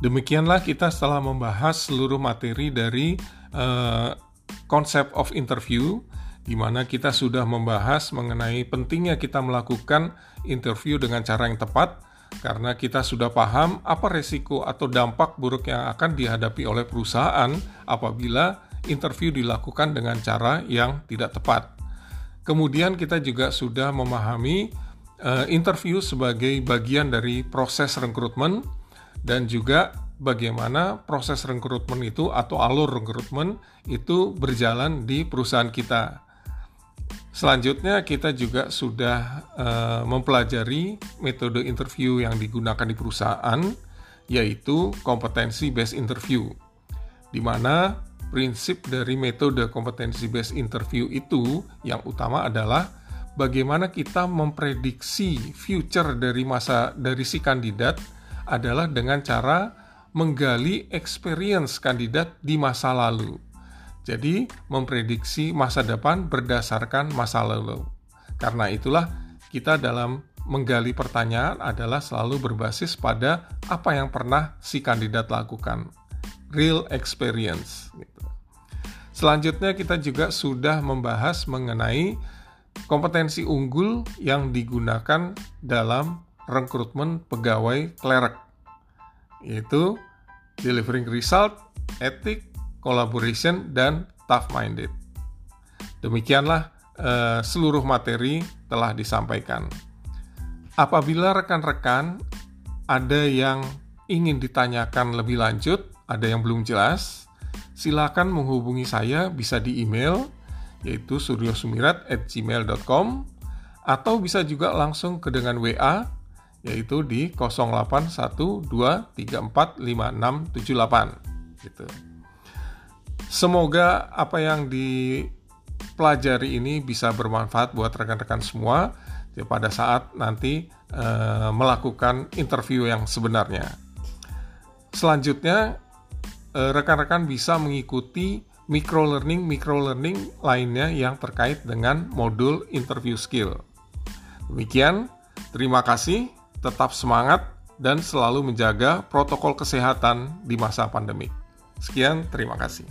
Demikianlah kita setelah membahas seluruh materi dari uh, konsep of interview, di mana kita sudah membahas mengenai pentingnya kita melakukan interview dengan cara yang tepat, karena kita sudah paham apa resiko atau dampak buruk yang akan dihadapi oleh perusahaan apabila interview dilakukan dengan cara yang tidak tepat. Kemudian kita juga sudah memahami uh, interview sebagai bagian dari proses rekrutmen dan juga bagaimana proses rekrutmen itu atau alur rekrutmen itu berjalan di perusahaan kita. Selanjutnya kita juga sudah uh, mempelajari metode interview yang digunakan di perusahaan yaitu kompetensi based interview. Di mana prinsip dari metode kompetensi based interview itu yang utama adalah bagaimana kita memprediksi future dari masa dari si kandidat adalah dengan cara menggali experience kandidat di masa lalu. Jadi, memprediksi masa depan berdasarkan masa lalu. Karena itulah kita dalam menggali pertanyaan adalah selalu berbasis pada apa yang pernah si kandidat lakukan. Real experience gitu. Selanjutnya kita juga sudah membahas mengenai kompetensi unggul yang digunakan dalam rekrutmen pegawai klerek yaitu delivering result, ethic, collaboration, dan tough-minded. Demikianlah eh, seluruh materi telah disampaikan. Apabila rekan-rekan ada yang ingin ditanyakan lebih lanjut, ada yang belum jelas, silakan menghubungi saya bisa di email yaitu suryosumirat@gmail.com atau bisa juga langsung ke dengan WA yaitu di 0812345678 gitu. Semoga apa yang dipelajari ini bisa bermanfaat buat rekan-rekan semua ya, pada saat nanti e, melakukan interview yang sebenarnya. Selanjutnya Eh, rekan-rekan bisa mengikuti micro learning micro learning lainnya yang terkait dengan modul interview skill. Demikian, terima kasih, tetap semangat dan selalu menjaga protokol kesehatan di masa pandemi. Sekian, terima kasih.